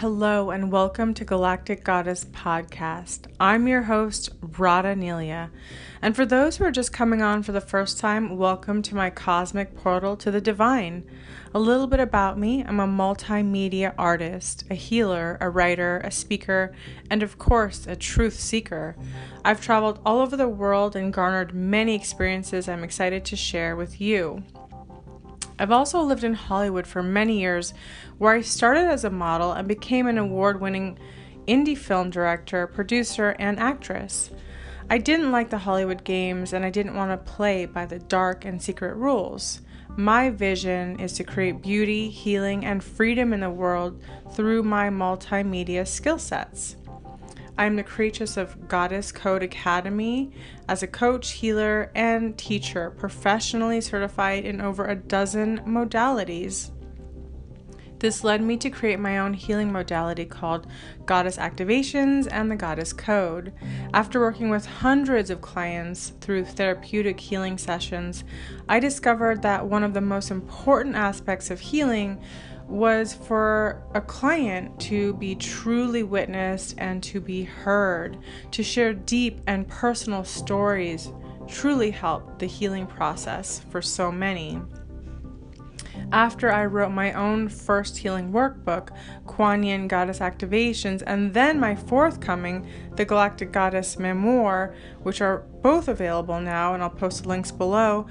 Hello and welcome to Galactic Goddess Podcast. I'm your host, Radha Nelia. And for those who are just coming on for the first time, welcome to my cosmic portal to the divine. A little bit about me I'm a multimedia artist, a healer, a writer, a speaker, and of course, a truth seeker. I've traveled all over the world and garnered many experiences I'm excited to share with you. I've also lived in Hollywood for many years, where I started as a model and became an award winning indie film director, producer, and actress. I didn't like the Hollywood games and I didn't want to play by the dark and secret rules. My vision is to create beauty, healing, and freedom in the world through my multimedia skill sets. I am the creatress of Goddess Code Academy as a coach, healer, and teacher, professionally certified in over a dozen modalities. This led me to create my own healing modality called Goddess Activations and the Goddess Code. After working with hundreds of clients through therapeutic healing sessions, I discovered that one of the most important aspects of healing was for a client to be truly witnessed and to be heard, to share deep and personal stories, truly helped the healing process for so many. After I wrote my own first healing workbook, Kuan Yin Goddess Activations, and then my forthcoming, The Galactic Goddess Memoir, which are both available now, and I'll post the links below,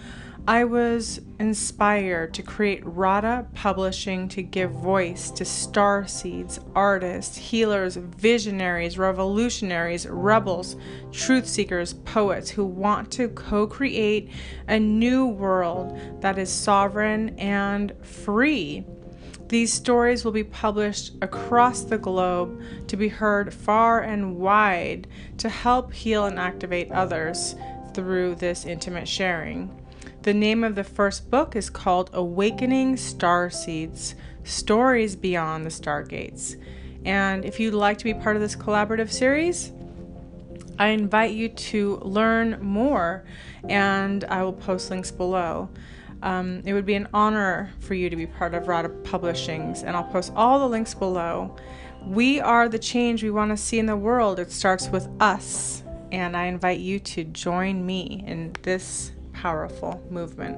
I was inspired to create Radha Publishing to give voice to star seeds, artists, healers, visionaries, revolutionaries, rebels, truth seekers, poets who want to co create a new world that is sovereign and free. These stories will be published across the globe to be heard far and wide to help heal and activate others through this intimate sharing. The name of the first book is called Awakening Star Seeds Stories Beyond the Stargates. And if you'd like to be part of this collaborative series, I invite you to learn more, and I will post links below. Um, it would be an honor for you to be part of Radha Publishings, and I'll post all the links below. We are the change we want to see in the world. It starts with us, and I invite you to join me in this powerful movement.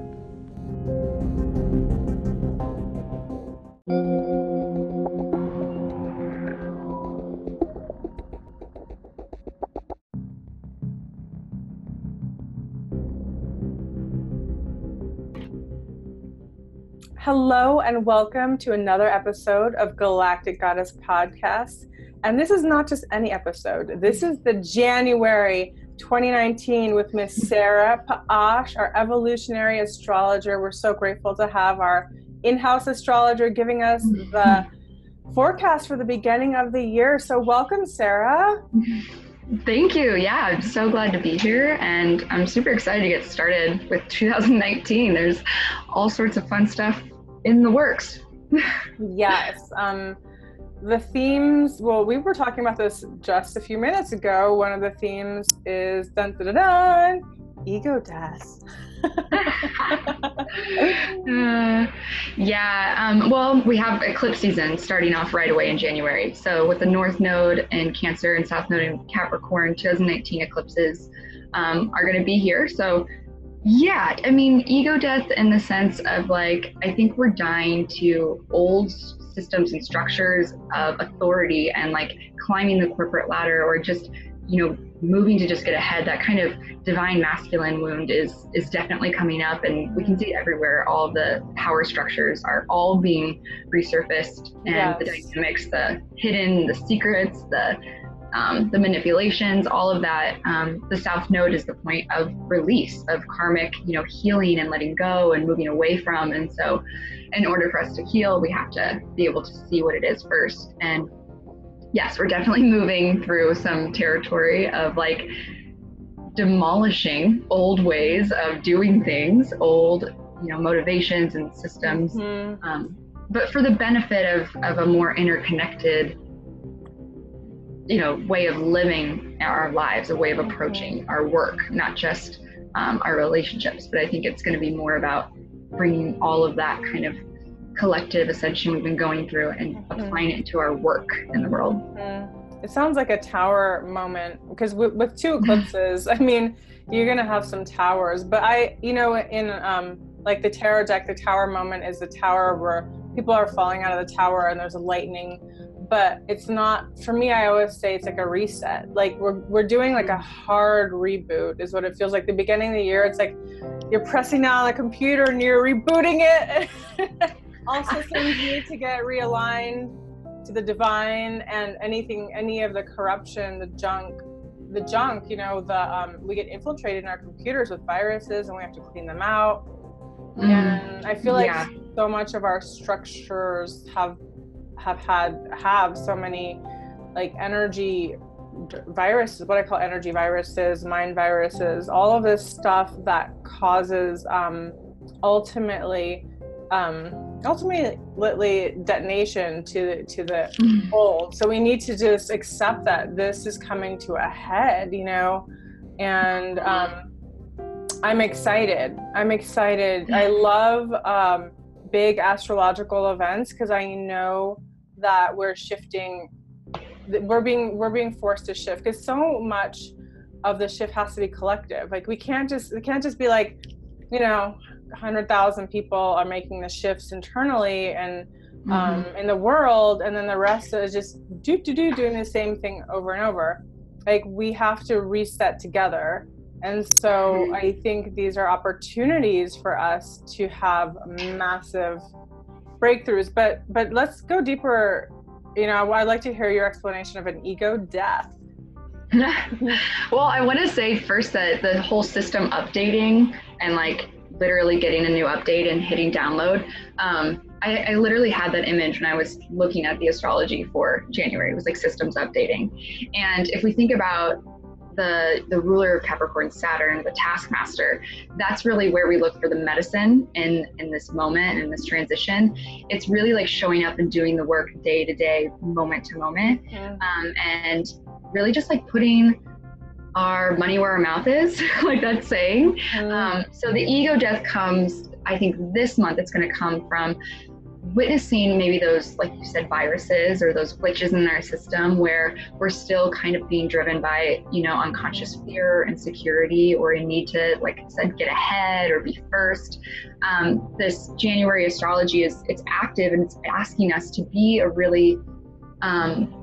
Hello, and welcome to another episode of Galactic Goddess Podcast. And this is not just any episode, this is the January 2019 with Miss Sarah Paash, our evolutionary astrologer. We're so grateful to have our in house astrologer giving us the forecast for the beginning of the year. So, welcome, Sarah. Thank you. Yeah, I'm so glad to be here, and I'm super excited to get started with 2019. There's all sorts of fun stuff in the works. yes. Um, the themes well we were talking about this just a few minutes ago. One of the themes is dun dun dun, dun ego death. Uh, yeah um, well we have eclipse season starting off right away in january. So with the north node in cancer and south node in capricorn 2019 eclipses um, are going to be here. So yeah i mean ego death in the sense of like i think we're dying to old systems and structures of authority and like climbing the corporate ladder or just you know moving to just get ahead that kind of divine masculine wound is is definitely coming up and we can see it everywhere all the power structures are all being resurfaced and yes. the dynamics the hidden the secrets the um, the manipulations, all of that. Um, the South Node is the point of release, of karmic, you know, healing and letting go and moving away from. And so, in order for us to heal, we have to be able to see what it is first. And yes, we're definitely moving through some territory of like demolishing old ways of doing things, old, you know, motivations and systems. Mm-hmm. Um, but for the benefit of, of a more interconnected you know way of living our lives a way of approaching our work not just um, our relationships but i think it's going to be more about bringing all of that kind of collective ascension we've been going through and mm-hmm. applying it to our work in the world. Mm-hmm. It sounds like a tower moment because with, with two eclipses, I mean, you're gonna have some towers. But I, you know, in um, like the tarot deck, the tower moment is the tower where people are falling out of the tower and there's a lightning but it's not for me i always say it's like a reset like we're, we're doing like a hard reboot is what it feels like the beginning of the year it's like you're pressing down on the computer and you're rebooting it all systems need to get realigned to the divine and anything any of the corruption the junk the junk you know the um, we get infiltrated in our computers with viruses and we have to clean them out mm. and i feel like yeah. so much of our structures have have had have so many like energy viruses what i call energy viruses mind viruses all of this stuff that causes um, ultimately um, ultimately detonation to to the mm. old so we need to just accept that this is coming to a head you know? And um, i'm excited. I'm excited. I love um, big astrological events because i know that we're shifting we're being we're being forced to shift because so much of the shift has to be collective. Like we can't just we can't just be like you know 100,000 people are making the shifts internally and mm-hmm. um, in the world and then the rest is just do do do doing the same thing over and over. Like we have to reset together. And so i think these are opportunities for us to have massive breakthroughs but but let's go deeper you know i'd like to hear your explanation of an ego death well i want to say first that the whole system updating and like literally getting a new update and hitting download um, I, I, literally had that image when I was looking at the astrology for January. It was like systems updating. And if we think about the the ruler of Capricorn, Saturn, the taskmaster, that's really where we look for the medicine in in this moment in this transition. It's really like showing up and doing the work day to day, moment to moment, um, and really just like putting our money where our mouth is, like that saying. Um, so the ego death comes. I think this month it's going to come from witnessing maybe those, like you said, viruses or those glitches in our system where we're still kind of being driven by, you know, unconscious fear, insecurity, or a need to, like I said, get ahead or be first. Um, this January astrology is it's active and it's asking us to be a really um,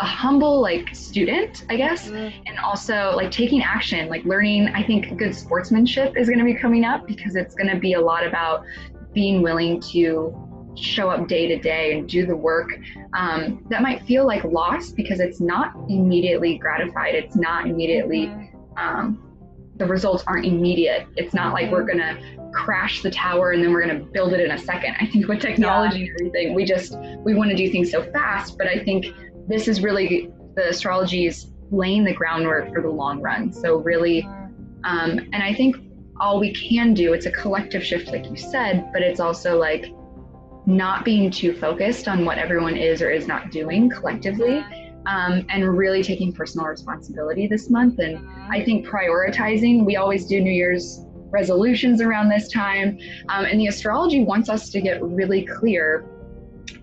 a humble like student i guess mm. and also like taking action like learning i think good sportsmanship is going to be coming up because it's going to be a lot about being willing to show up day to day and do the work um, that might feel like loss because it's not immediately gratified it's not immediately mm-hmm. um, the results aren't immediate it's not like we're mm-hmm. gonna crash the tower and then we're gonna build it in a second i think with technology yeah. and everything we just we want to do things so fast but i think this is really the astrology is laying the groundwork for the long run so really mm-hmm. um, and i think all we can do it's a collective shift like you said but it's also like not being too focused on what everyone is or is not doing collectively um, and really taking personal responsibility this month. And I think prioritizing, we always do New Year's resolutions around this time. Um, and the astrology wants us to get really clear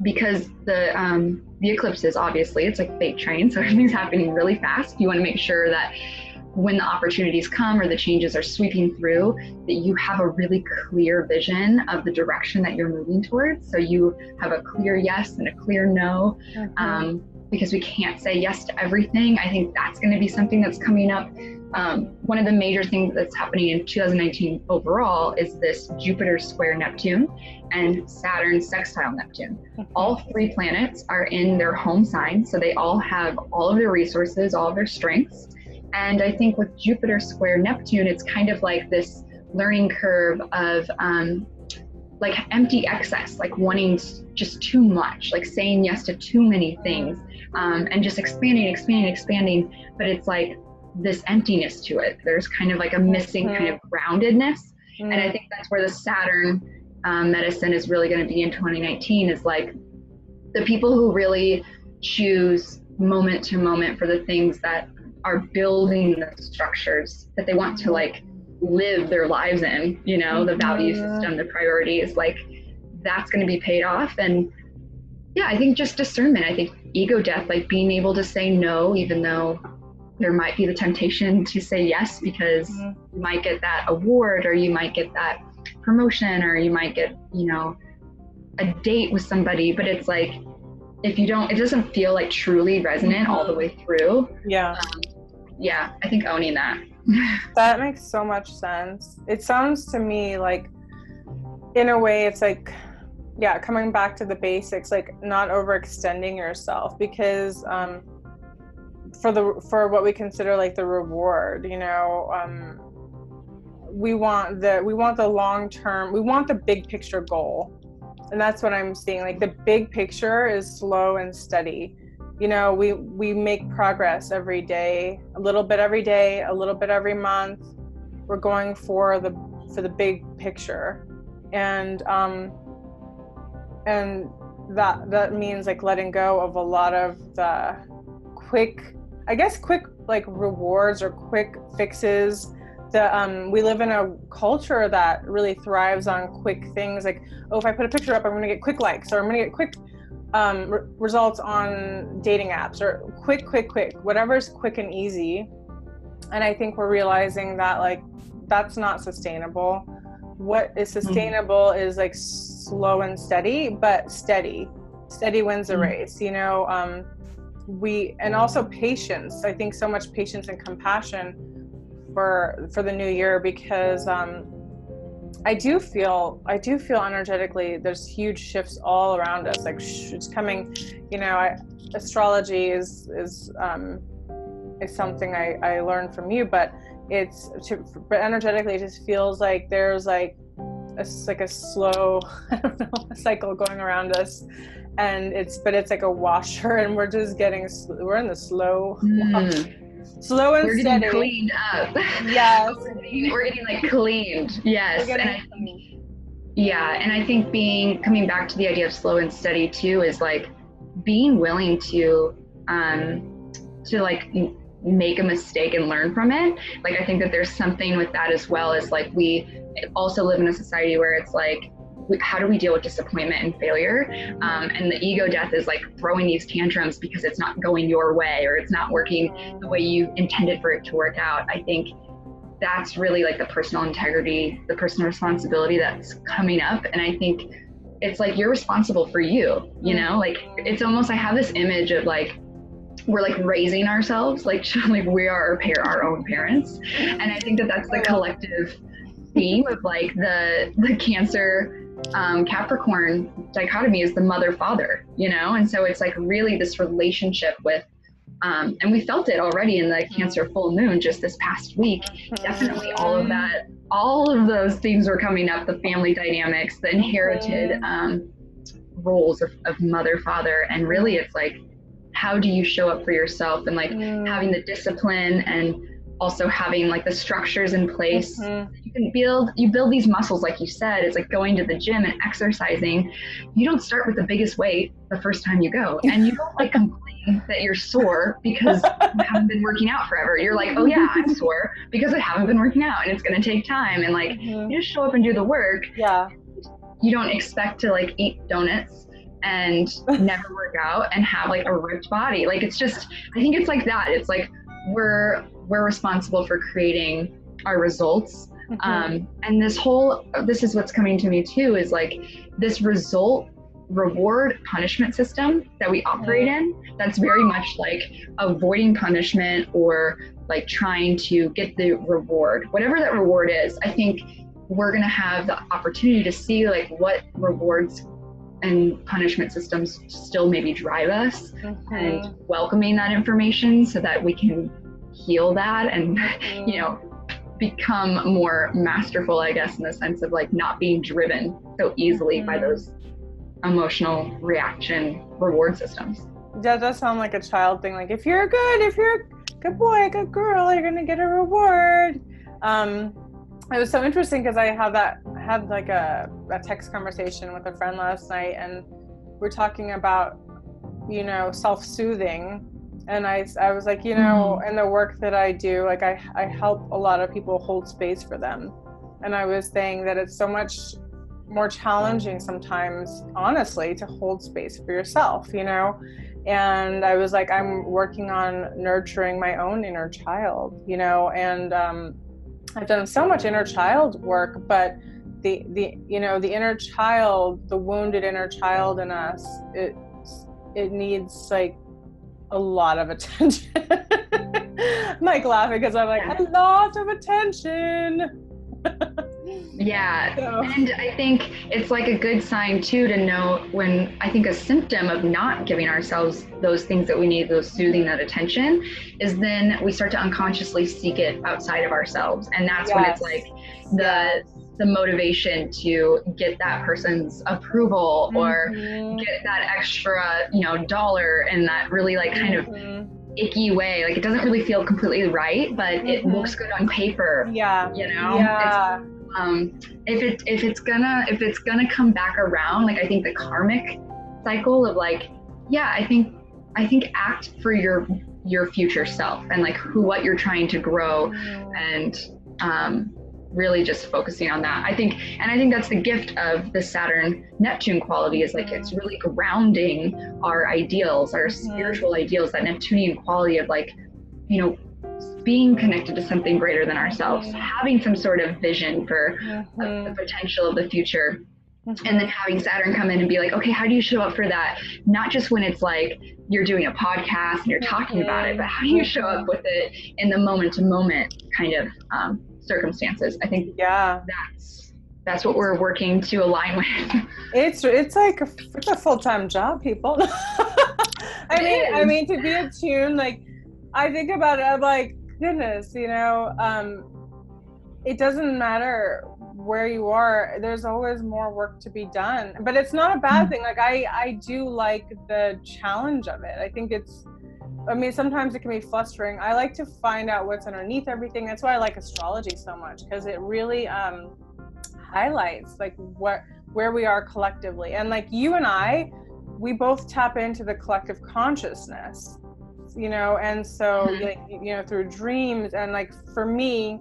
because the um, the eclipses obviously it's like fate train so everything's happening really fast you want to make sure that when the opportunities come or the changes are sweeping through, that you have a really clear vision of the direction that you're moving towards. So you have a clear yes and a clear no. Mm-hmm. Um, because we can't say yes to everything. I think that's going to be something that's coming up. Um, one of the major things that's happening in 2019 overall is this Jupiter square Neptune and Saturn sextile Neptune. Mm-hmm. All three planets are in their home sign, so they all have all of their resources, all of their strengths. And I think with Jupiter square Neptune, it's kind of like this learning curve of um, like empty excess, like wanting just too much, like saying yes to too many things, um, and just expanding, expanding, expanding. But it's like this emptiness to it. There's kind of like a missing mm-hmm. kind of groundedness. Mm-hmm. And I mm. think that's where the Saturn um, medicine is really going to be in 2019 is like the people who really choose moment to moment for the things that are building the structures that they want to like live their lives in you know the value system the priorities like that's going to be paid off. And yeah, I think just discernment. I think ego death, like being able to say no, even though there might be the temptation to say yes because mm-hmm. you might get that award or you might get that promotion or you might get, you know, a date with somebody. But it's like, if you don't, it doesn't feel like truly resonant mm-hmm. all the way through. Yeah. Um, yeah, I think owning that. that makes so much sense. It sounds to me like, in a way, it's like, yeah, coming back to the basics, like not overextending yourself because um, for the for what we consider like the reward, you know, um, we want the we want the long term, we want the big picture goal, and that's what I'm seeing. Like the big picture is slow and steady. You know we we make progress every day a little bit every day a little bit every month. We're going for the for the big picture. And um and that that means like letting go of a lot of the quick i guess quick like rewards or quick fixes the um we live in a culture that really thrives on quick things like oh if i put a picture up i'm going to get quick likes or i'm going to get quick um, re- results on dating apps or quick, quick, quick, whatever's quick and easy. And I think we're realizing that like that's not sustainable. What is mm-hmm. sustainable mm-hmm. is like slow and steady, but steady. Steady wins the mm-hmm. race, you know. Um, we and also patience. I think so much patience and compassion for for the new year because um, I do feel I do feel energetically there's huge shifts all around us like sh- it's coming you know I, astrology is is um, is something I, I learned from you but it's to, but energetically it just feels like there's like a, like a slow I don't know cycle going around us. And it's but it's like a washer and we're just getting we're in the slow mm slow and we're steady. cleaned up. Yes. we're, getting, we're getting like cleaned. Yes. And I think, yeah, and I think being coming back to the idea of slow and steady too is like being willing to um to like make a mistake and learn from it. Like I think that there's something with that as well as like we also live in a society where it's like how do we deal with disappointment and failure? Um, and the ego death is like throwing these tantrums because it's not going your way or it's not working the way you intended for it to work out. I think that's really like the personal integrity, the personal responsibility that's coming up. And I think it's like you're responsible for you, you know? Like it's almost I have this image of like we're like raising ourselves like like we are our, par- our own parents and i think that that's the collective theme of like the the cancer um, Capricorn dichotomy is the mother father, you know? And so it's like really this relationship with, um, and we felt it already in the Cancer full moon just this past week. Definitely all of that, all of those themes were coming up the family dynamics, the inherited um, roles of, of mother father. And really it's like, how do you show up for yourself and like mm. having the discipline and also having like the structures in place. Mm-hmm. you can build you build these muscles like you said it's like going to the gym and exercising. You don't start with the biggest weight the first time you go. And you don't like complain that you're sore because you haven't been working out forever. You're like oh yeah i'm sore because i haven't been working out and it's going to take time. And like mm-hmm. you just show up and do the work. Yeah. You don't expect to like eat donuts and never work out and have like a ripped body. Like it's just i think it's like that. It's like we're we're responsible for creating our results mm-hmm. um, and this whole this is what's coming to me too is like this result reward punishment system that we operate in that's very much like avoiding punishment or like trying to get the reward whatever that reward is i think we're going to have the opportunity to see like what rewards and punishment systems still maybe drive us mm-hmm. and welcoming that information so that we can heal that and mm-hmm. you know become more masterful i guess in the sense of like not being driven so easily mm-hmm. by those emotional reaction reward systems that does sound like a child thing like if you're good if you're a good boy a good girl you're gonna get a reward um it was so interesting because i had that had like a, a text conversation with a friend last night and we're talking about you know self-soothing and I, I was like you know mm. in the work that i do like I, I help a lot of people hold space for them and i was saying that it's so much more challenging sometimes, honestly, to hold space for yourself, you know? And I was like, I'm working on nurturing my own inner child, you know, and um, I've done so much inner child work, but the the you know the inner child, the wounded inner child in us, it it needs like a lot of attention. I'm like laughing because I'm like a lot of attention. yeah. So. And I think it's like a good sign too to know when I think a symptom of not giving ourselves those things that we need, those soothing, that attention, is then we start to unconsciously seek it outside of ourselves. And that's yes. when it's like the. The motivation to get that person's approval or mm-hmm. get that extra, you know, dollar and that really like kind mm-hmm. of icky way. Like it doesn't really feel completely right, but mm-hmm. it looks good on paper. Yeah. You know? Yeah. It's, um, if it if it's gonna if it's gonna come back around, like I think the karmic cycle of like, yeah, I think I think act for your your future self and like who what you're trying to grow mm-hmm. and um, really just focusing on that. I think, and I think that's the gift of the Saturn Neptune quality is like it's really grounding our ideals, our mm-hmm. spiritual ideals, that Neptunian quality of like, you know, being connected to something greater than ourselves, mm-hmm. having some sort of vision for mm-hmm. the potential of the future. Mm-hmm. And then having Saturn come in and be like, okay, how do you show up for that? Not just when it's like you're doing a podcast and you're talking about it, but how do you show up with it in the moment to moment kind of um, circumstances. I think yeah, that's that's what we're working to align with. It's it's like a, it's a full time job, people. I it mean, is. I mean to be attuned, like I think about it, I'm like, goodness, you know, um, it doesn't matter where you are there's always more work to be done but it's not a bad mm. thing like i i do like the challenge of it i think it's I mean, sometimes it can be frustrating. I like to find out what's underneath everything. That's why I like astrology so much because it really um, highlights like what where we are collectively. And like you and I, we both tap into the collective consciousness, you know. And so, mm-hmm. like, you know, through dreams and like for me,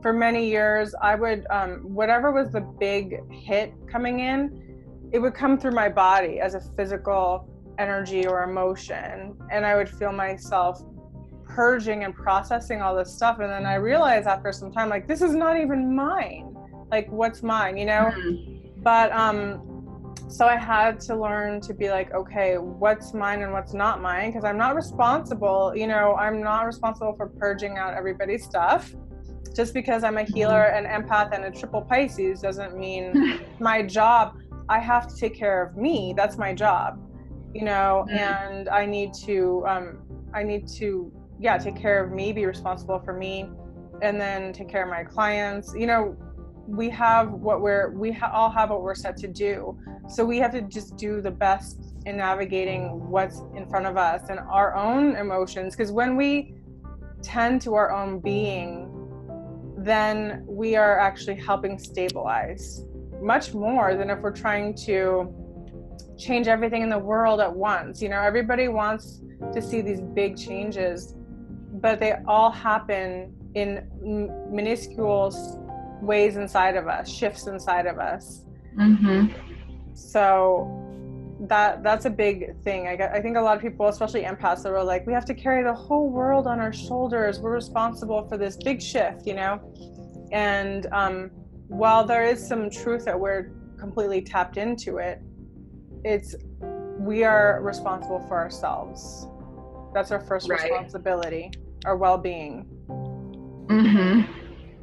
for many years, I would um, whatever was the big hit coming in, it would come through my body as a physical energy or emotion and i would feel myself purging and processing all this stuff and then i realized after some time like this is not even mine. Like what's mine you know? Mm-hmm. but um so i had to learn to be like okay what's mine and what's not mine? Because i'm not responsible you know i'm not responsible for purging out everybody's stuff. Just because i'm a mm-hmm. healer an empath and a triple pisces doesn't mean my job i have to take care of me. That's my job you know mm-hmm. and i need to um i need to yeah take care of me be responsible for me and then take care of my clients you know we have what we're we ha- all have what we're set to do so we have to just do the best in navigating what's in front of us and our own emotions because when we tend to our own being then we are actually helping stabilize much more than if we're trying to change everything in the world at once. You know, everybody wants to see these big changes, but they all happen in m- minuscule ways inside of us, shifts inside of us. Mm-hmm. So that that's a big thing. I, I think a lot of people, especially empaths, are like, we have to carry the whole world on our shoulders. We're responsible for this big shift, you know. And um, while there is some truth that we're completely tapped into it, it's we are responsible for ourselves. That's our first right. responsibility, our well-being. Mhm.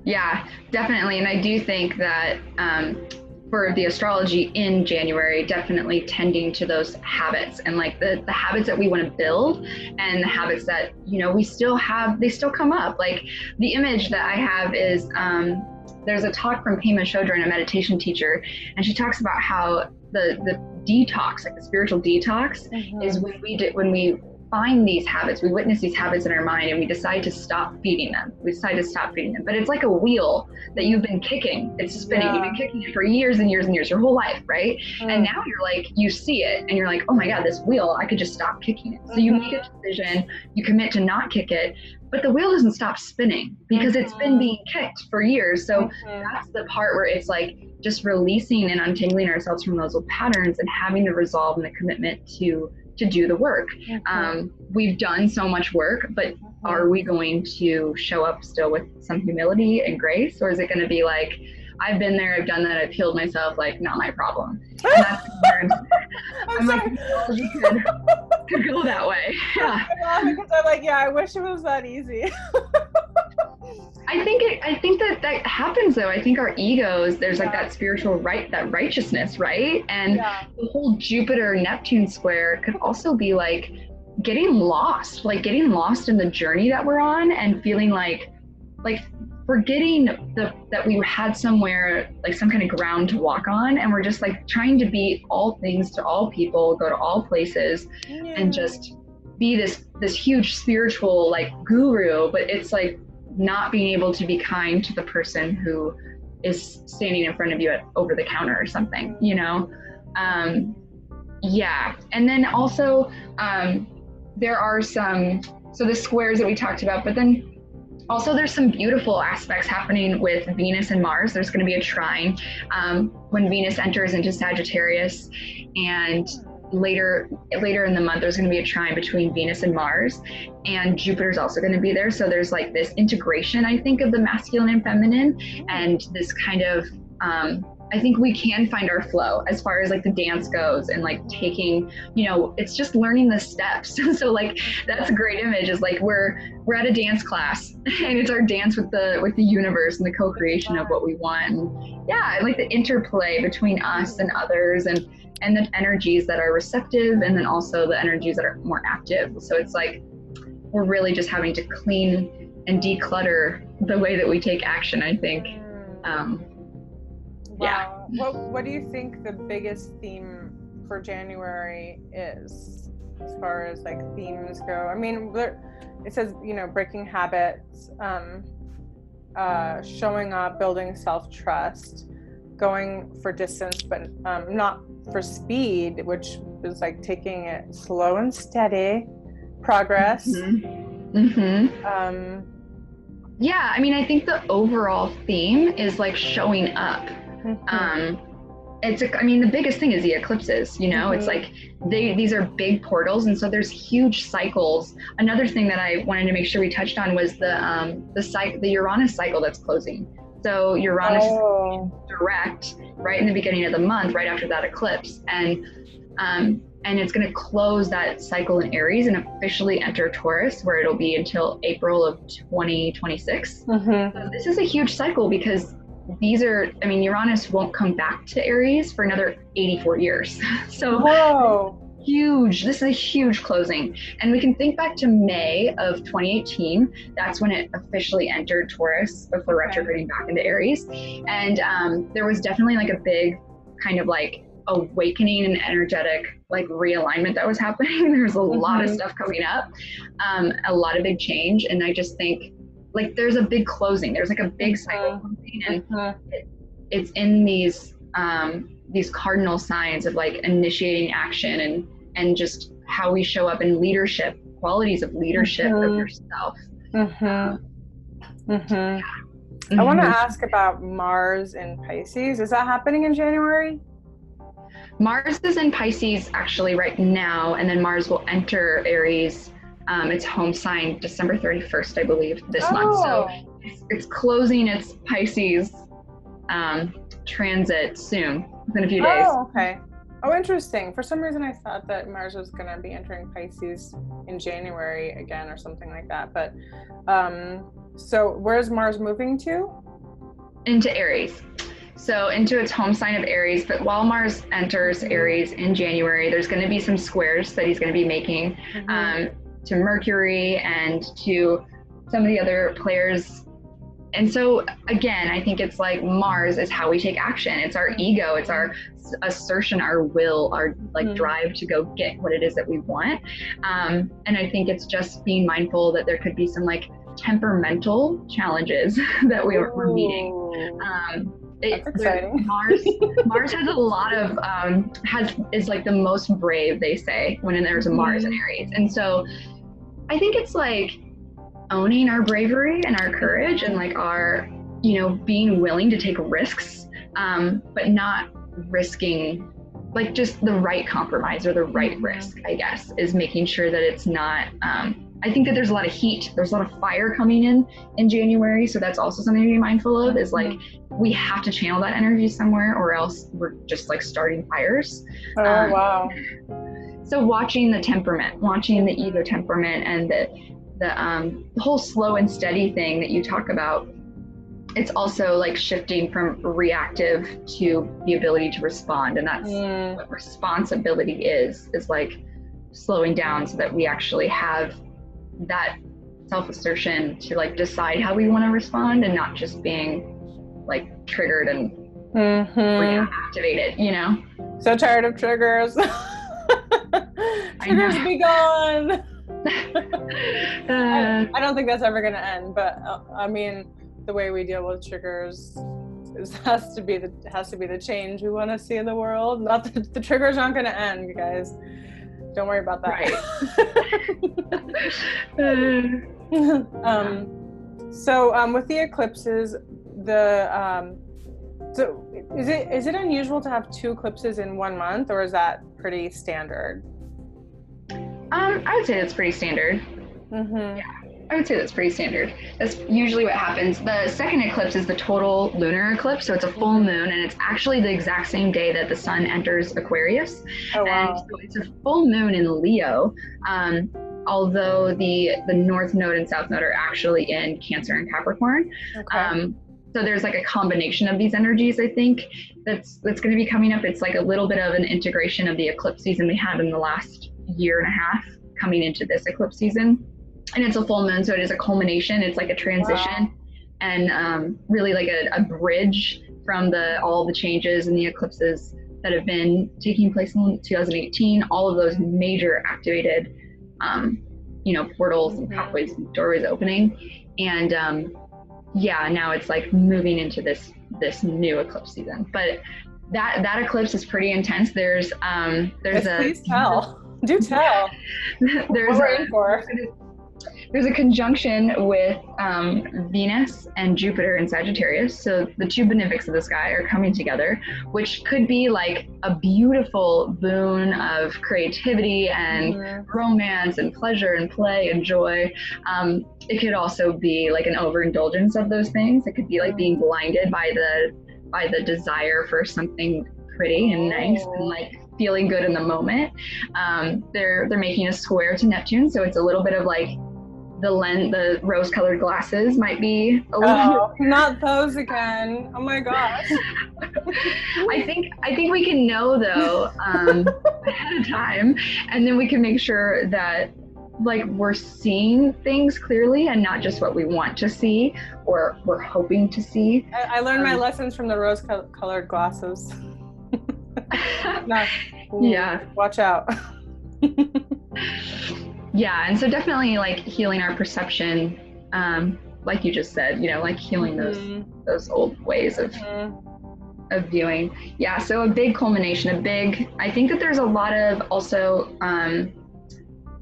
Yeah, definitely. And I do think that um, for the astrology in January, definitely tending to those habits and like the, the habits that we want to build and the habits that, you know, we still have, they still come up. Like the image that I have is um, there's a talk from Pema Chodron, a meditation teacher, and she talks about how the, the detox, like the spiritual detox, mm-hmm. is when we did when we find these habits, we witness these habits in our mind, and we decide to stop feeding them. We decide to stop feeding them. But it's like a wheel that you've been kicking. It's spinning. Yeah. You've been kicking it for years and years and years, your whole life, right? Mm. And now you're like, you see it, and you're like, oh my God, this wheel, I could just stop kicking it. So mm-hmm. you make a decision, you commit to not kick it, but the wheel doesn't stop spinning because mm-hmm. it's been mm-hmm. being kicked for years. So mm-hmm. that's the part where it's like just releasing and untangling ourselves from those old patterns and having the resolve and the commitment to to do the work. Mm-hmm. Um, we've done so much work, but mm-hmm. are we going to show up still with some humility and grace, or is it going to be like, I've been there, I've done that, I've healed myself, like not my problem. And that's I'm like, you could, could go that way. Yeah. Because I'm like, yeah, I wish it was that easy. I think it, I think that that happens though. I think our egos, there's like that spiritual right, that righteousness, right? And yeah. the whole Jupiter Neptune square could also be like getting lost, like getting lost in the journey that we're on and feeling like, like forgetting the that we had somewhere like some kind of ground to walk on and we're just like trying to be all things to all people go to all places yeah. and just be this this huge spiritual like guru but it's like not being able to be kind to the person who is standing in front of you at over the counter or something you know um yeah and then also um there are some so the squares that we talked about but then also there's some beautiful aspects happening with venus and mars. There's going to be a trine um, when venus enters into sagittarius and later later in the month there's going to be a trine between venus and mars and jupiter's also going to be there. So there's like this integration i think of the masculine and feminine and this kind of um, I think we can find our flow as far as like the dance goes and like taking, you know, it's just learning the steps. so like that's a great image is like we're we're at a dance class and it's our dance with the with the universe and the co-creation of what we want. And yeah, like the interplay between us and others and and the energies that are receptive and then also the energies that are more active. So it's like we're really just having to clean and declutter the way that we take action, I think. Um, Wow. Yeah. What What do you think the biggest theme for January is, as far as like themes go? I mean, there, it says you know breaking habits, um, uh, showing up, building self trust, going for distance, but um, not for speed, which is like taking it slow and steady, progress. Mm-hmm. Mm-hmm. Um, yeah, I mean, I think the overall theme is like showing up. Um, it's a, I mean the biggest thing is the eclipses you know mm-hmm. it's like they these are big portals and so there's huge cycles another thing that I wanted to make sure we touched on was the um the cycle the Uranus cycle that's closing so Uranus oh. direct right in the beginning of the month right after that eclipse and um and it's going to close that cycle in Aries and officially enter Taurus, where it'll be until April of 2026. Mm-hmm. So this is a huge cycle because these are, I mean, Uranus won't come back to Aries for another 84 years. so, Whoa. huge. This is a huge closing. And we can think back to May of 2018. That's when it officially entered Taurus before okay. retrograding back into Aries. And um, there was definitely like a big kind of like awakening and energetic like realignment that was happening. There's a mm-hmm. lot of mm-hmm. stuff coming up, um, a lot of big change. And I just think like there's a big closing there's like a big cycle uh-huh. closing and uh-huh. it, it's in these um, these cardinal signs of like initiating action and and just how we show up in leadership qualities of leadership uh-huh. of mm-hmm. yourself uh-huh. Uh-huh. I want to ask about Mars in Pisces. Is that happening in January? Mars is in Pisces actually right now, and then Mars will enter Aries um, its home sign December 31st, I believe, this oh. month. So oh. it's, it's, closing its Pisces um, transit soon, within a few days. Oh, okay. Oh, interesting. For some reason, I thought that Mars was going to be entering Pisces in January again or something like that. But um, so where's Mars moving to? Into Aries. So into its home sign of Aries. But while Mars enters Aries in January, there's going to be some squares that he's going to be making. Mm-hmm. Um, to Mercury and to some of the other players and so again, I think it's like Mars is how we take action. It's our ego, it's our assertion, our will, our like mm-hmm. drive to go get what it is that we want. Um, and I think it's just being mindful that there could be some like temperamental challenges that we are, we're meeting. Um, it. Mars Mars has a lot of um, has is like the most brave they say when there's a Mars in mm-hmm. Aries, and so I think it's like owning our bravery and our courage and like our you know being willing to take risks, um, but not risking like just the right compromise or the right mm-hmm. risk. I guess is making sure that it's not. Um, I think that there's a lot of heat, there's a lot of fire coming in in January. So that's also something to be mindful of is like mm-hmm. we have to channel that energy somewhere or else we're just like starting fires. Oh, um, wow. So watching the temperament, watching the ego temperament and the, the, um, the whole slow and steady thing that you talk about it's also like shifting from reactive to the ability to respond and that's mm. what responsibility is is like slowing down so that we actually have that self assertion to like decide how we want to respond and not just being like triggered and mm-hmm. reactivated, you know? So tired of triggers. triggers be gone. uh, I, I, don't think that's ever going to end, but uh, I mean, the way we deal with triggers is, has to be the has to be the change we want to see in the world. Not the, the triggers aren't going to end, you guys. Don't worry about that. Right. um, so um, with the eclipses, the um, so is it is it unusual to have two eclipses in one month, or is that pretty standard? Um, I would say it's pretty standard. Mm-hmm. Yeah. I would say that's pretty standard. That's usually what happens. The second eclipse is the total lunar eclipse, so it's a full mm-hmm. moon, and it's actually the exact same day that the sun enters Aquarius. Oh, wow. And so it's a full moon in Leo. Um, although the the North Node and South Node are actually in Cancer and Capricorn. Okay. Um, so there's like a combination of these energies. I think that's that's going to be coming up. It's like a little bit of an integration of the eclipse season we had in the last year and a half coming into this eclipse season and it's a full moon, so it is a culmination. It's like a transition, wow. and um, really like a, a, bridge from the all the changes and the eclipses that have been taking place in 2018. All of those major activated, um, you know, portals mm-hmm. and pathways, and doorways opening, and um, yeah, now it's like moving into this this new eclipse season. But that that eclipse is pretty intense. There's um there's yes, a please tell. Do tell. there's a, for there's a conjunction with um, Venus and Jupiter in Sagittarius. So the two benefics of the sky are coming together, which could be like a beautiful boon of creativity and mm-hmm. romance and pleasure and play and joy. Um, it could also be like an overindulgence of those things. It could be like being blinded by the by the desire for something pretty and nice and like feeling good in the moment. Um, they're they're making a square to Neptune, so it's a little bit of like the lens, the rose-colored glasses might be a little. Oh, not those again! Oh my gosh. I think I think we can know though um, ahead of time, and then we can make sure that like we're seeing things clearly and not just what we want to see or we're hoping to see. I, I learned um, my lessons from the rose-colored glasses. yeah. Watch out yeah and so definitely like healing our perception um, like you just said you know like healing those mm-hmm. those old ways of mm-hmm. of viewing yeah so a big culmination a big i think that there's a lot of also um,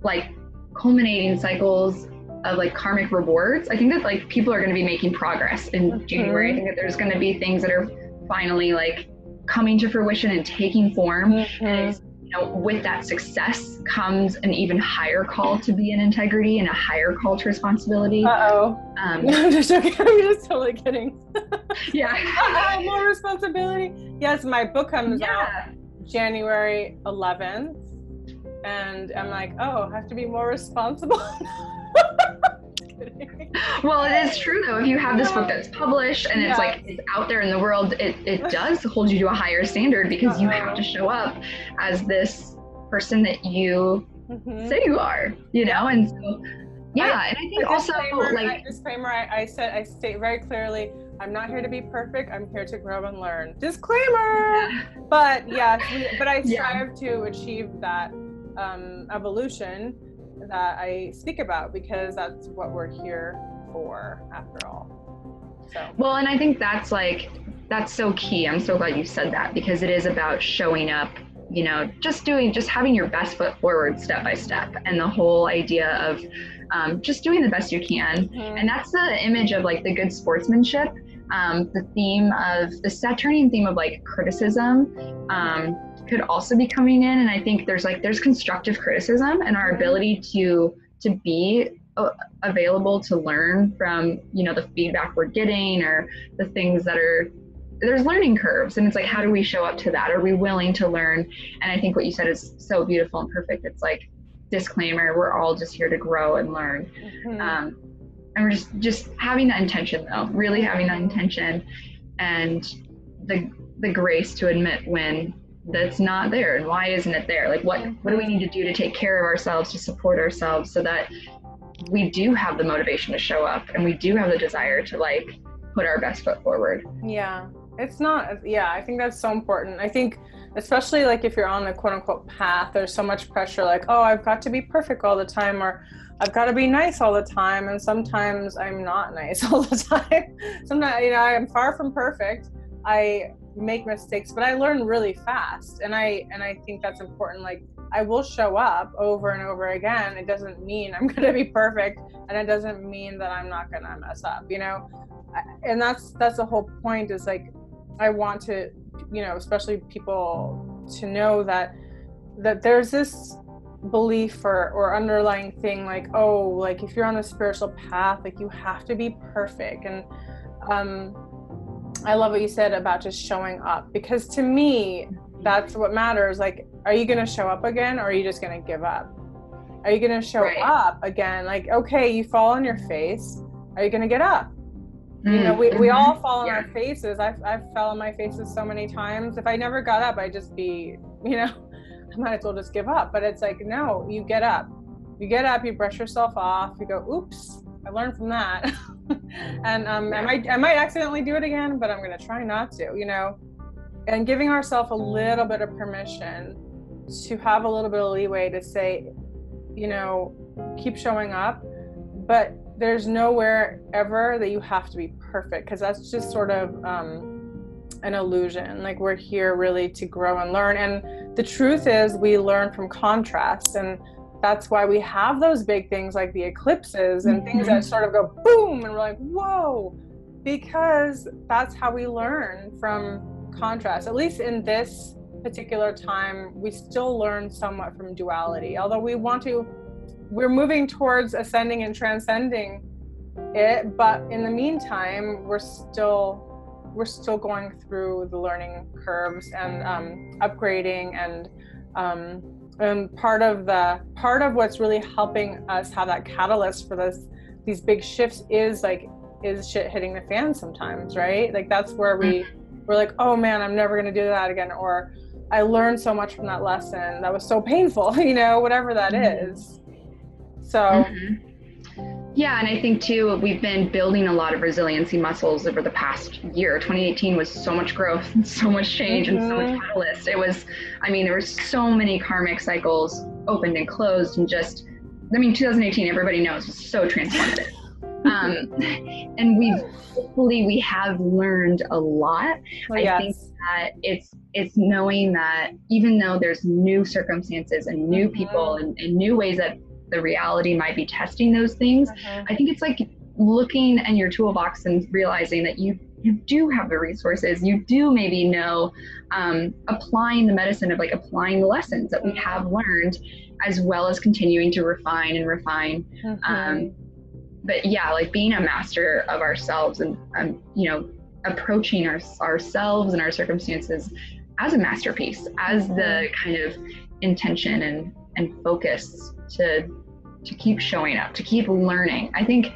like culminating cycles of like karmic rewards i think that like people are going to be making progress in mm-hmm. january i think that there's going to be things that are finally like coming to fruition and taking form mm-hmm. and know, with that success comes an even higher call to be in integrity and a higher call to responsibility. Uh oh. Um, I'm just joking. I'm just totally kidding. yeah. more responsibility. Yes, my book comes yeah. out January 11th, and I'm like, oh, I have to be more responsible. well, it is true though. If you have this book that's published and it's like it's out there in the world, it, it does hold you to a higher standard because you have to show up as this person that you mm-hmm. say you are, you know? And so yeah I, and i think also like I, disclaimer I, I said i state very clearly i'm not here to be perfect i'm here to grow and learn disclaimer yeah. but yes we, but i strive yeah. to achieve that um, evolution that i speak about because that's what we're here for after all. So. Well and i think that's like that's so key. I'm so glad you said that because it is about showing up you know just doing just having your best foot forward step by step and the whole idea of um, just doing the best you can. Mm-hmm. and that's the image of like the good sportsmanship um, the theme of the saturnian theme of like criticism um, could also be coming in and i think there's like there's constructive criticism and our mm-hmm. ability to to be uh, available to learn from you know the feedback we're getting or the things that are there's learning curves and it's like how do we show up to that are we willing to learn and i think what you said is so beautiful and perfect it's like disclaimer we're all just here to grow and learn mm-hmm. um, and we're just just having that intention though really having that intention and the the grace to admit when that's not there and why isn't it there? Like what what do we need to do to take care of ourselves to support ourselves so that we do have the motivation to show up and we do have the desire to like put our best foot forward? Yeah. It's not yeah i think that's so important. I think especially like if you're on the quote unquote path there's so much pressure like oh i've got to be perfect all the time or i've got to be nice all the time and sometimes i'm not nice all the time. Sometimes you know i'm far from perfect. I make mistakes but i learn really fast and i and i think that's important like i will show up over and over again. It doesn't mean i'm going to be perfect and it doesn't mean that i'm not going to mess up you know? And that's that's the whole point is like I want to, you know, especially people to know that that there's this belief or, or underlying thing like oh like if you're on the spiritual path like you have to be perfect and um i love what you said about just showing up because to me that's what matters like are you going to show up again or are you just going to give up are you going to show right. up again like okay you fall on your face are you going to get up you know, we, we all mm-hmm. fall on yeah. our faces. I've, I've fell on my faces so many times. If I never got up, I'd just be, you know, I might as well just give up. But it's like, no, you get up. You get up, you brush yourself off, you go, oops, I learned from that. and um, I, might, I might accidentally do it again, but I'm going to try not to, you know, and giving ourselves a little bit of permission to have a little bit of leeway to say, you know, keep showing up. But there's nowhere ever that you have to be perfect because that's just sort of um, an illusion. Like we're here really to grow and learn. And the truth is, we learn from contrast. And that's why we have those big things like the eclipses and mm-hmm. things that sort of go boom and we're like, whoa, because that's how we learn from contrast. At least in this particular time, we still learn somewhat from duality, although we want to we're moving towards ascending and transcending it but in the meantime we're still we're still going through the learning curves and um, upgrading and um, and part of the part of what's really helping us have that catalyst for this these big shifts is like is shit hitting the fan sometimes right like that's where we mm-hmm. we're like oh man i'm never going to do that again or i learned so much from that lesson that was so painful you know whatever that mm-hmm. is so, mm-hmm. Yeah, and I think too, we've been building a lot of resiliency muscles over the past year. 2018 was so much growth, and so much change, mm-hmm. and so much mm-hmm. catalyst. It was, I mean, there were so many karmic cycles opened and closed, and just, I mean, 2018, everybody knows, was so transformative. um, and we've hopefully we have learned a lot. Yes. I think that it's it's knowing that even though there's new circumstances and new mm-hmm. people and, and, new ways that the reality might be testing those things. Uh-huh. I think it's like looking in your toolbox and realizing that you you do have the resources you do maybe know um, applying the medicine of like applying the lessons that we mm-hmm. have learned as well as continuing to refine and refine um, mm-hmm. but yeah like being a master of ourselves and um, you know approaching our, ourselves and our circumstances as a masterpiece as the mm-hmm. kind of intention and and focus to to keep showing up, to keep learning. I think,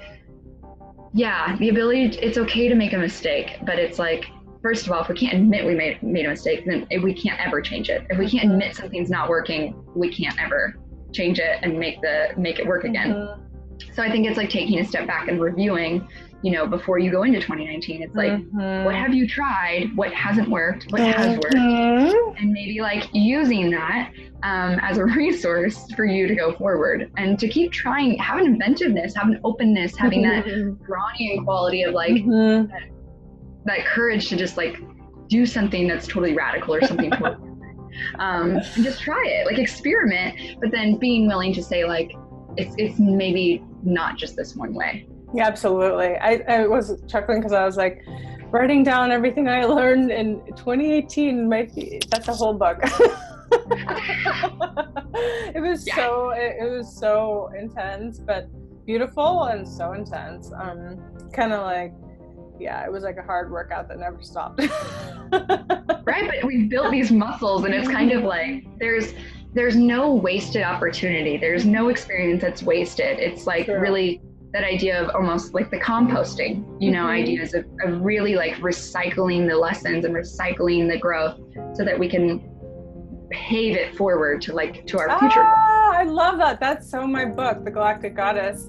yeah, the ability, it's okay to make a mistake, but it's like, first of all, if we can't admit we made, made a mistake, then we can't ever change it. If we can't admit something's not working, we can't ever change it and make the make it work again. Mm-hmm. so I think it's like taking a step back and reviewing, you know, before you go into 2019. It's like, mm-hmm. what have you tried? What hasn't worked? What mm-hmm. has worked? And maybe like using that um, as a resource for you to go forward and to keep trying, have an inventiveness, have an openness, having that Brownian quality of like mm-hmm. that, that, courage to just like do something that's totally radical or something totally um, and just try it, like experiment, but then being willing to say like, it's, it's maybe not just this one way. Yeah, absolutely. I, I was chuckling because I was like, writing down everything I learned in 2018 might be, that's a whole book. it was yeah. so it, it, was so intense but beautiful and so intense um kind of like yeah it was like a hard workout that never stopped right but we've built these muscles and it's kind of like there's there's no wasted opportunity there's no experience that's wasted it's like True. really that idea of almost like the composting you know mm-hmm. ideas of, of really like recycling the lessons and recycling the growth so that we can pave it forward to like to our future. Ah, I love that. That's so my book, The Galactic Goddess,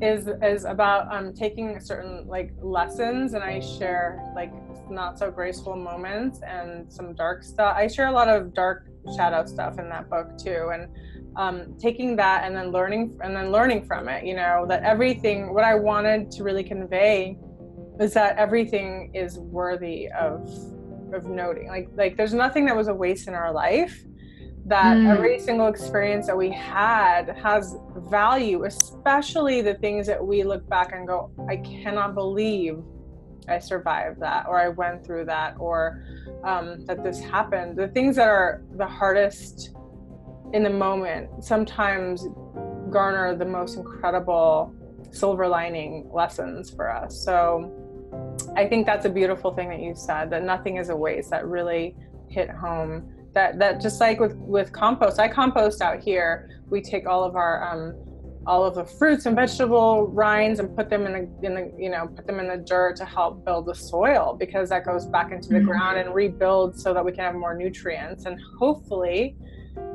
is is about um, taking certain like lessons, and I share like not so graceful moments and some dark stuff. I share a lot of dark shadow stuff in that book too, and um, taking that and then learning and then learning from it. You know that everything. What I wanted to really convey is that everything is worthy of of noting like like there's nothing that was a waste in our life that mm. every single experience that we had has value especially the things that we look back and go i cannot believe i survived that or i went through that or um, that this happened the things that are the hardest in the moment sometimes garner the most incredible silver lining lessons for us so I think that's a beautiful thing that you said that nothing is a waste. That really hit home. That that just like with with compost, I compost out here. We take all of our um, all of the fruits and vegetable rinds and put them in the in the you know put them in the dirt to help build the soil because that goes back into the mm-hmm. ground and rebuilds so that we can have more nutrients and hopefully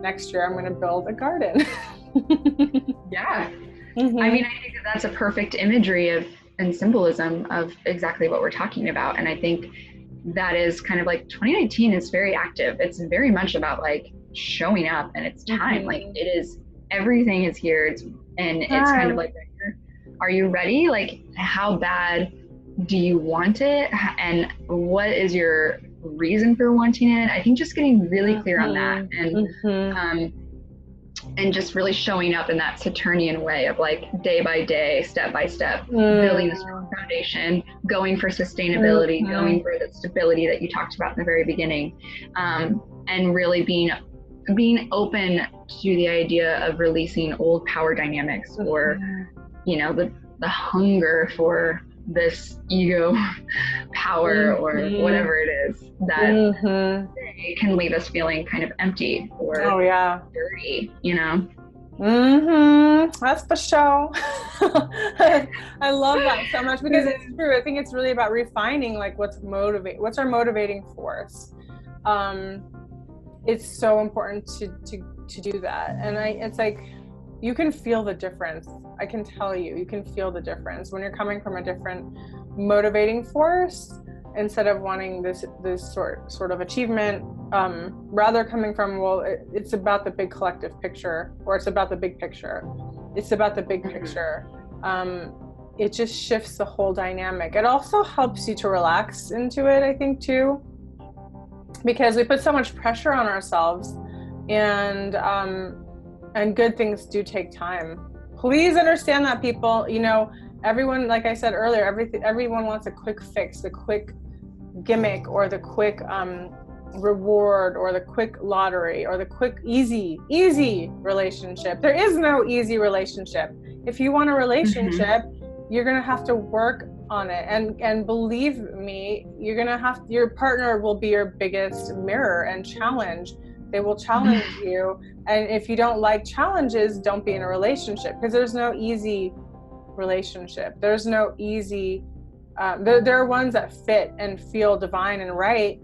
next year I'm going to build a garden. yeah. Mm-hmm. I mean, I think that that's a perfect imagery of and symbolism of exactly what we're talking about. And I think that is kind of like 2019 is very active. It's very much about like showing up and it's time. Mm-hmm. Like it is everything is here. It's and it's kind of like are you ready? Like how bad do you want it? And what is your reason for wanting it? I think just getting really clear on that mm-hmm. and mm-hmm. um and just really showing up in that Saturnian way of like day by day, step by step, mm. building a strong foundation, going for sustainability, mm-hmm. going for the stability that you talked about in the very beginning, um, and really being being open to the idea of releasing old power dynamics or mm-hmm. you know the the hunger for this ego power mm-hmm. or whatever it is that mm-hmm. can leave us feeling kind of empty or oh yeah. dirty you know? Mm-hmm. That's the show i love that so much because it's true. I think it's really about refining like what's motivate what's our motivating force. Um it's so important to to to do that. And i it's like you can feel the difference. I can tell you, you can feel the difference when you're coming from a different motivating force instead of wanting this this sort sort of achievement. Um, rather coming from well, it, it's about the big collective picture, or it's about the big picture. It's about the big mm-hmm. picture. Um, it just shifts the whole dynamic. It also helps you to relax into it. I think too, because we put so much pressure on ourselves, and um, and good things do take time. Please understand that people. You know everyone like i said earlier everything everyone wants a quick fix the quick gimmick or the quick um, reward or the quick lottery or the quick easy easy relationship. There is no easy relationship. If you want a relationship mm-hmm. you're going to have to work on it. And and believe me you're going to have your partner will be your biggest mirror and challenge they will challenge you. And if you don't like challenges, don't be in a relationship because there's no easy relationship. There's no easy, um, there, there are ones that fit and feel divine and right.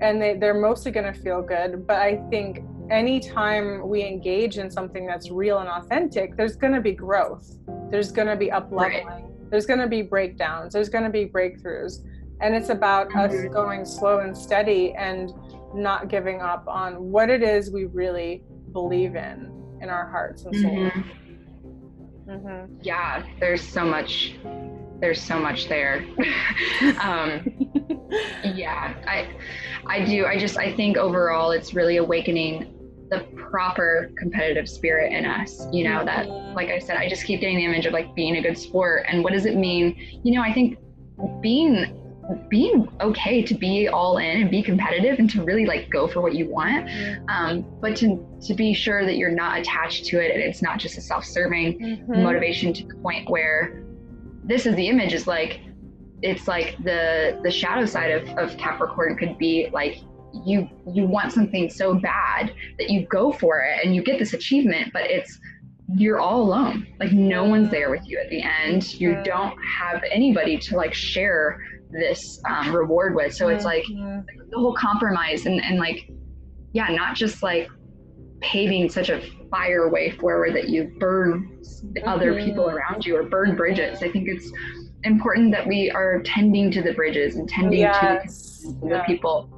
And they, they're mostly going to feel good. But I think anytime we engage in something that's real and authentic, there's going to be growth there's going to be up leveling right. there's going to be breakdowns there's going to be breakthroughs and it's about mm-hmm. us going slow and steady and not giving up on what it is we really believe in in our hearts and souls mm-hmm. Mm-hmm. yeah there's so much there's so much there um, yeah i i do i just i think overall it's really awakening the proper competitive spirit in us you know that mm-hmm. like i said i just keep getting the image of like being a good sport and what does it mean you know i think being being okay to be all in and be competitive and to really like go for what you want um, but to to be sure that you're not attached to it and it's not just a self-serving mm-hmm. motivation to the point where this is the image is like it's like the the shadow side of, of capricorn could be like you you want something so bad that you go for it and you get this achievement but it's you're all alone. Like no one's there with you at the end. You don't have anybody to like share this um, reward with. So it's like the whole compromise and, and like yeah not just like paving such a fire way forward that you burn other people around you or burn bridges. I think it's important that we are tending to the bridges and tending yes. to the, yeah. people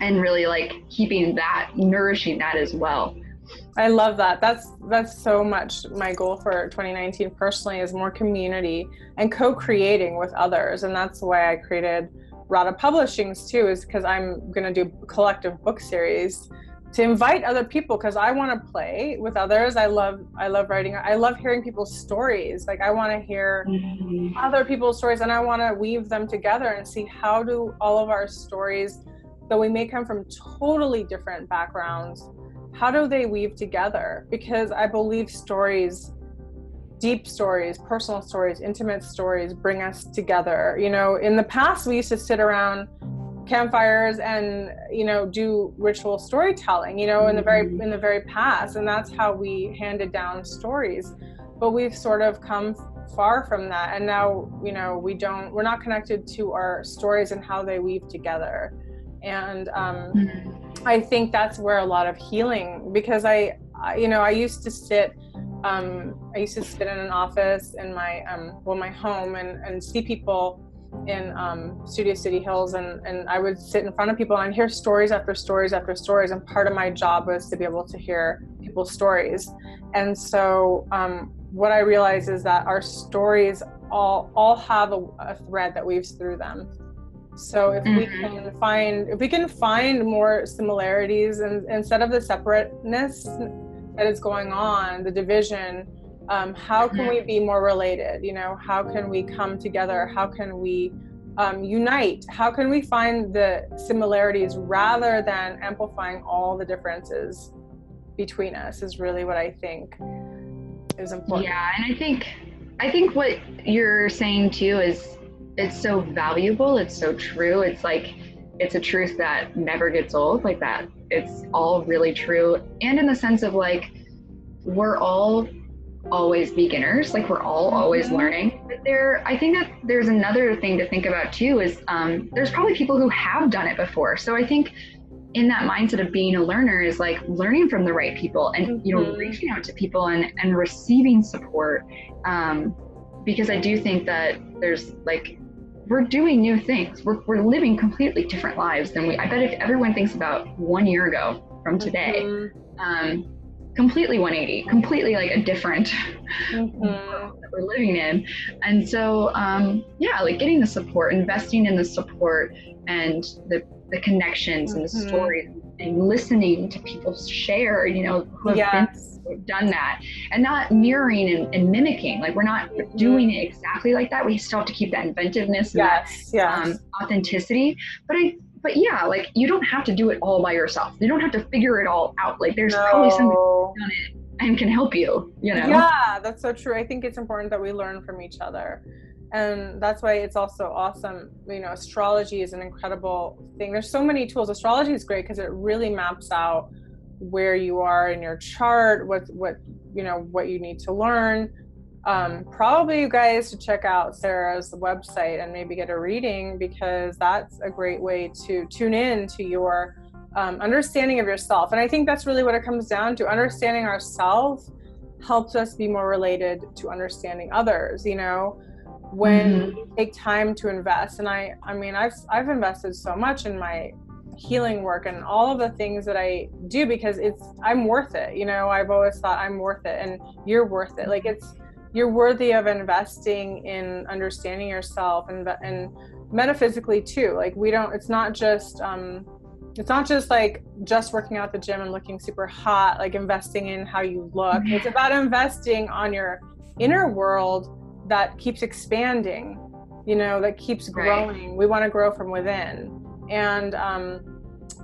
and really like keeping that nourishing that as well I love that. That's that's so much my goal for 2019 personally is more community and co-creating with others, and that's why I created Radha Publishings too, is because I'm gonna do collective book series to invite other people because I want to play with others. I love I love writing. I love hearing people's stories. Like I want to hear mm-hmm. other people's stories, and I want to weave them together and see how do all of our stories, though we may come from totally different backgrounds how do they weave together? Because I believe stories, deep stories, personal stories, intimate stories bring us together. You know, in the past, we used to sit around campfires and you know do ritual storytelling you know in the very mm-hmm. in the very past and that's how we handed down stories but we've sort of come far from that and now you know we don't we're not connected to our stories and how they weave together and um, mm-hmm. I think that's where a lot of healing because I, I you know I used to sit um, I used to sit in an office in my um, well my home and, and see people in um, Studio City Hills and, and I would sit in front of people and I'd hear stories after stories after stories. And part of my job was to be able to hear people's stories. And so um, what I realized is that our stories all all have a, a thread that weaves through them so if mm-hmm. we can find if we can find more similarities and instead of the separateness that is going on, the division, um, how can we be more related? You know, how can we come together? How can we um, unite? How can we find the similarities rather than amplifying all the differences between us? Is really what I think is important. Yeah, and I think I think what you're saying too is it's so valuable it's so true it's like it's a truth that never gets old like that it's all really true and in the sense of like we're all always beginners like we're all always mm-hmm. learning but there i think that there's another thing to think about too is um, there's probably people who have done it before so i think in that mindset of being a learner is like learning from the right people and you know mm-hmm. reaching out to people and and receiving support um, because i do think that there's like we're doing new things. We're, we're living completely different lives than we, I bet if everyone thinks about one year ago from today, mm-hmm. um, completely 180, completely like a different mm-hmm. world that we're living in. And so, um, yeah, like getting the support, investing in the support and the, the connections mm-hmm. and the mm-hmm. stories and listening to people share, you know, who have yes. been done that and not mirroring and, and, mimicking like we're not doing it exactly like that. We still have to keep that inventiveness and yes, that yes. Um, authenticity but i but yeah like you don't have to do it all by yourself. You don't have to figure it all out. Like there's no. probably somebody who's done it and can help you you know? Yeah that's so true. I think it's important that we learn from each other and that's why it's also awesome. You know astrology is an incredible thing. There's so many tools. Astrology is great because it really maps out where you are in your chart, what what you know what you need to learn. Um, probably you guys should check out Sarah's website and maybe get a reading because that's a great way to tune in to your um, understanding of yourself. And I think that's really what it comes down to: understanding ourselves helps us be more related to understanding others you know when mm-hmm. take time to invest and i i mean i've i've invested so much in my healing work and all of the things that i do because it's i'm worth it you know i've always thought i'm worth it and you're worth it like it's you're worthy of investing in understanding yourself and and metaphysically too like we don't it's not just um it's not just like just working out the gym and looking super hot like investing in how you look it's mm-hmm. about investing on your inner world that keeps expanding you know that keeps growing right. we want to grow from within and um,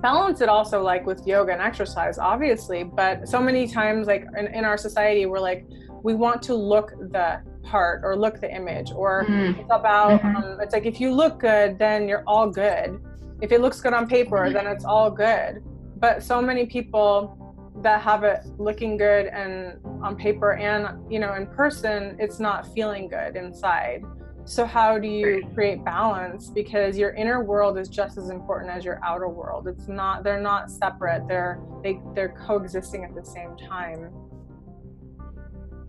balance it also like with yoga and exercise obviously but so many times like in, in our society we're like we want to look the part or look the image or mm-hmm. it's about mm-hmm. um, it's like if you look good then you're all good if it looks good on paper mm-hmm. then it's all good but so many people that have it looking good and on paper and you know in person it's not feeling good inside. So how do you create balance? Because your inner world is just as important as your outer world. It's not they're not separate. They're they they're coexisting at the same time.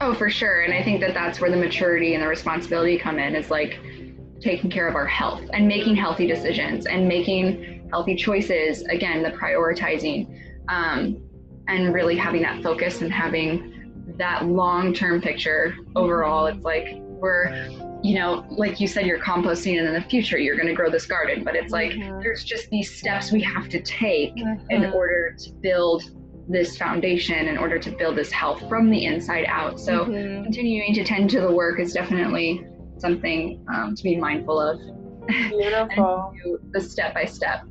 Oh for sure. And i think that that's where the maturity and the responsibility come in is like taking care of our health and making healthy decisions and making healthy choices. Again the prioritizing. Um, and really having that focus and having that long-term picture overall it's like we're you know like you said you're composting and in the future you're going to grow this garden but it's like mm-hmm. there's just these steps we have to take mm-hmm. in order to build this foundation in order to build this health from the inside out so mm-hmm. continuing to tend to the work is definitely something um, to be mindful of beautiful the step by step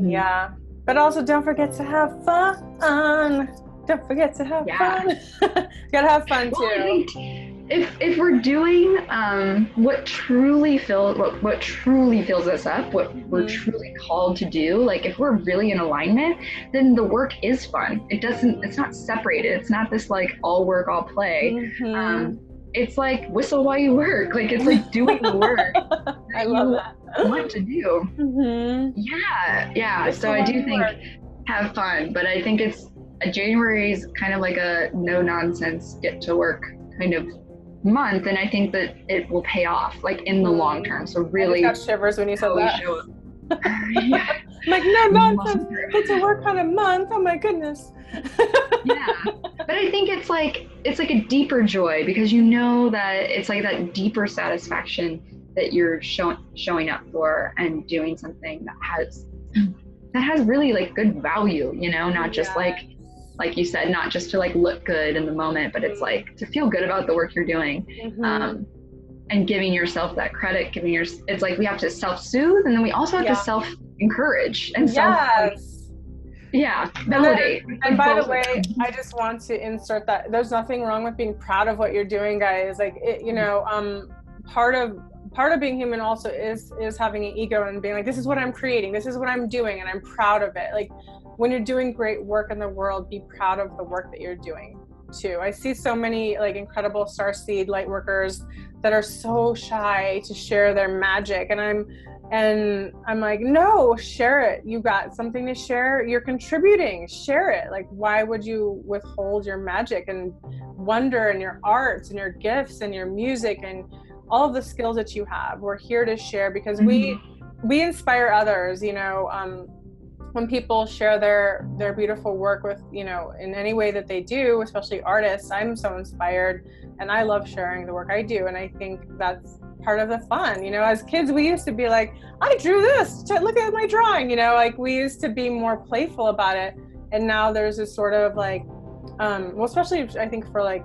yeah but also don't forget to have fun. Don't forget to have yeah. fun. gotta have fun too. Well, if if we're doing um, what truly fills what what truly fills us up, what mm-hmm. we're truly called to do, like if we're really in alignment, then the work is fun. It doesn't. It's not separated. It's not this like all work all play. Mm-hmm. Um, it's like whistle while you work. Like it's like doing the work. I love that want to do. Mm-hmm. Yeah, yeah. So I do think have fun, but I think it's January is kind of like a no nonsense get to work kind of month, and I think that it will pay off like in the long term. So really, got shivers when you said that. yeah. like no nonsense. Get to work on a month. Oh my goodness. yeah, but I think it's like it's like a deeper joy because you know that it's like that deeper satisfaction that you're showing showing up for and doing something that has that has really like good value you know not just yeah. like like you said not just to like look good in the moment but it's like to feel good about the work you're doing mm-hmm. um, and giving yourself that credit giving your it's like we have to self-soothe and then we also have yeah. to self-encourage and yes. self yeah validate and, then, and by the way i just want to insert that there's nothing wrong with being proud of what you're doing guys like it, you know um part of part of being human also is is having an ego and being like this is what i'm creating this is what i'm doing and i'm proud of it. Like when you're doing great work in the world be proud of the work that you're doing too. I see so many like incredible star seed light workers that are so shy to share their magic and i'm and i'm like no share it. You got something to share you're contributing share it. Like why would you withhold your magic and wonder and your arts and your gifts and your music and all of the skills that you have. We're here to share because mm-hmm. we we inspire others. You know, um, when people share their their beautiful work with you know in any way that they do, especially artists, I'm so inspired, and I love sharing the work I do. And I think that's part of the fun. You know, as kids, we used to be like, I drew this. Look at my drawing. You know, like we used to be more playful about it. And now there's this sort of like, um, well, especially I think for like,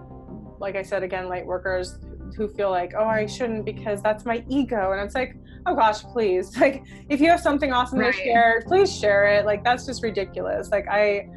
like I said again, light workers who feel like, oh, I shouldn't because that's my ego. And it's like, oh gosh, please. Like, if you have something awesome right. to share, please share it. Like, that's just ridiculous. Like, I,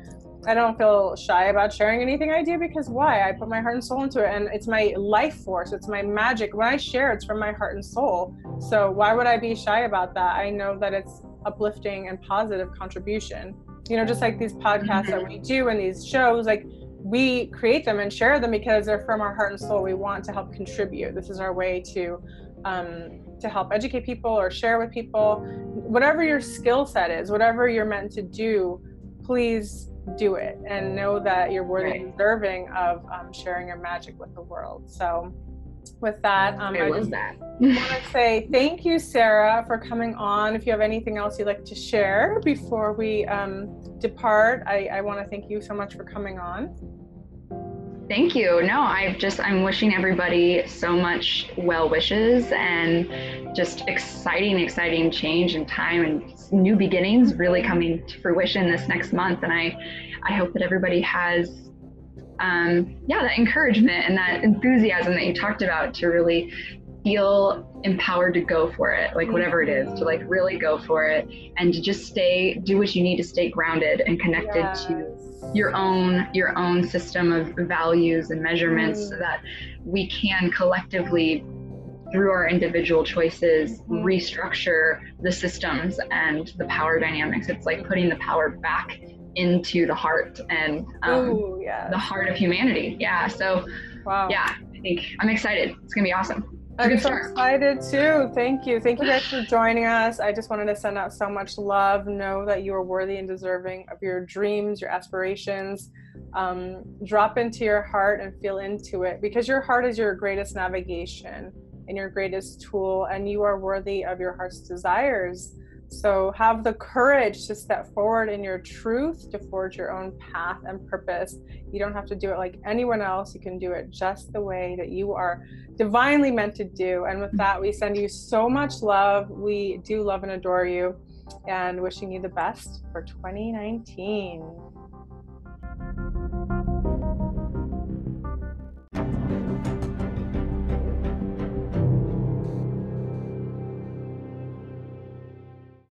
I don't feel shy about sharing anything I do because why? I put my heart and soul into it and it's my life force. It's my magic. When I share, it's from my heart and soul. So why would I be shy about that? I know that it's uplifting and positive contribution. You know, just like these podcasts that mm-hmm. we do and these shows, like we create them and share them because they're from our heart and soul. We want to help contribute. This is our way to um, to help educate people or share with people. Whatever your skill set is, whatever you're meant to do, please do it and know that you're worthy right. and deserving of um, sharing your magic with the world. So, with that, um, I, I love that. want to say thank you, Sarah, for coming on. If you have anything else you'd like to share before we um, depart, I, I want to thank you so much for coming on. Thank you. No, I just I'm wishing everybody so much well wishes and just exciting, exciting change and time and new beginnings really coming to fruition this next month. And I I hope that everybody has um, yeah, that encouragement and that enthusiasm that you talked about to really feel empowered to go for it, like whatever it is, to like really go for it and to just stay, do what you need to stay grounded and connected yes. to your own your own system of values and measurements mm. so that we can collectively through our individual choices mm. restructure the systems and the power dynamics it's like putting the power back into the heart and um, Ooh, the heart of humanity yeah so wow. yeah i think i'm excited it's gonna be awesome I'm so excited too. Thank you. Thank you guys for joining us. I just wanted to send out so much love. Know that you are worthy and deserving of your dreams, your aspirations. Um, drop into your heart and feel into it because your heart is your greatest navigation and your greatest tool, and you are worthy of your heart's desires. So have the courage to step forward in your truth to forge your own path and purpose. You don't have to do it like anyone else. You can do it just the way that you are divinely meant to do. And with that, we send you so much love. We do love and adore you and wishing you the best for 2019.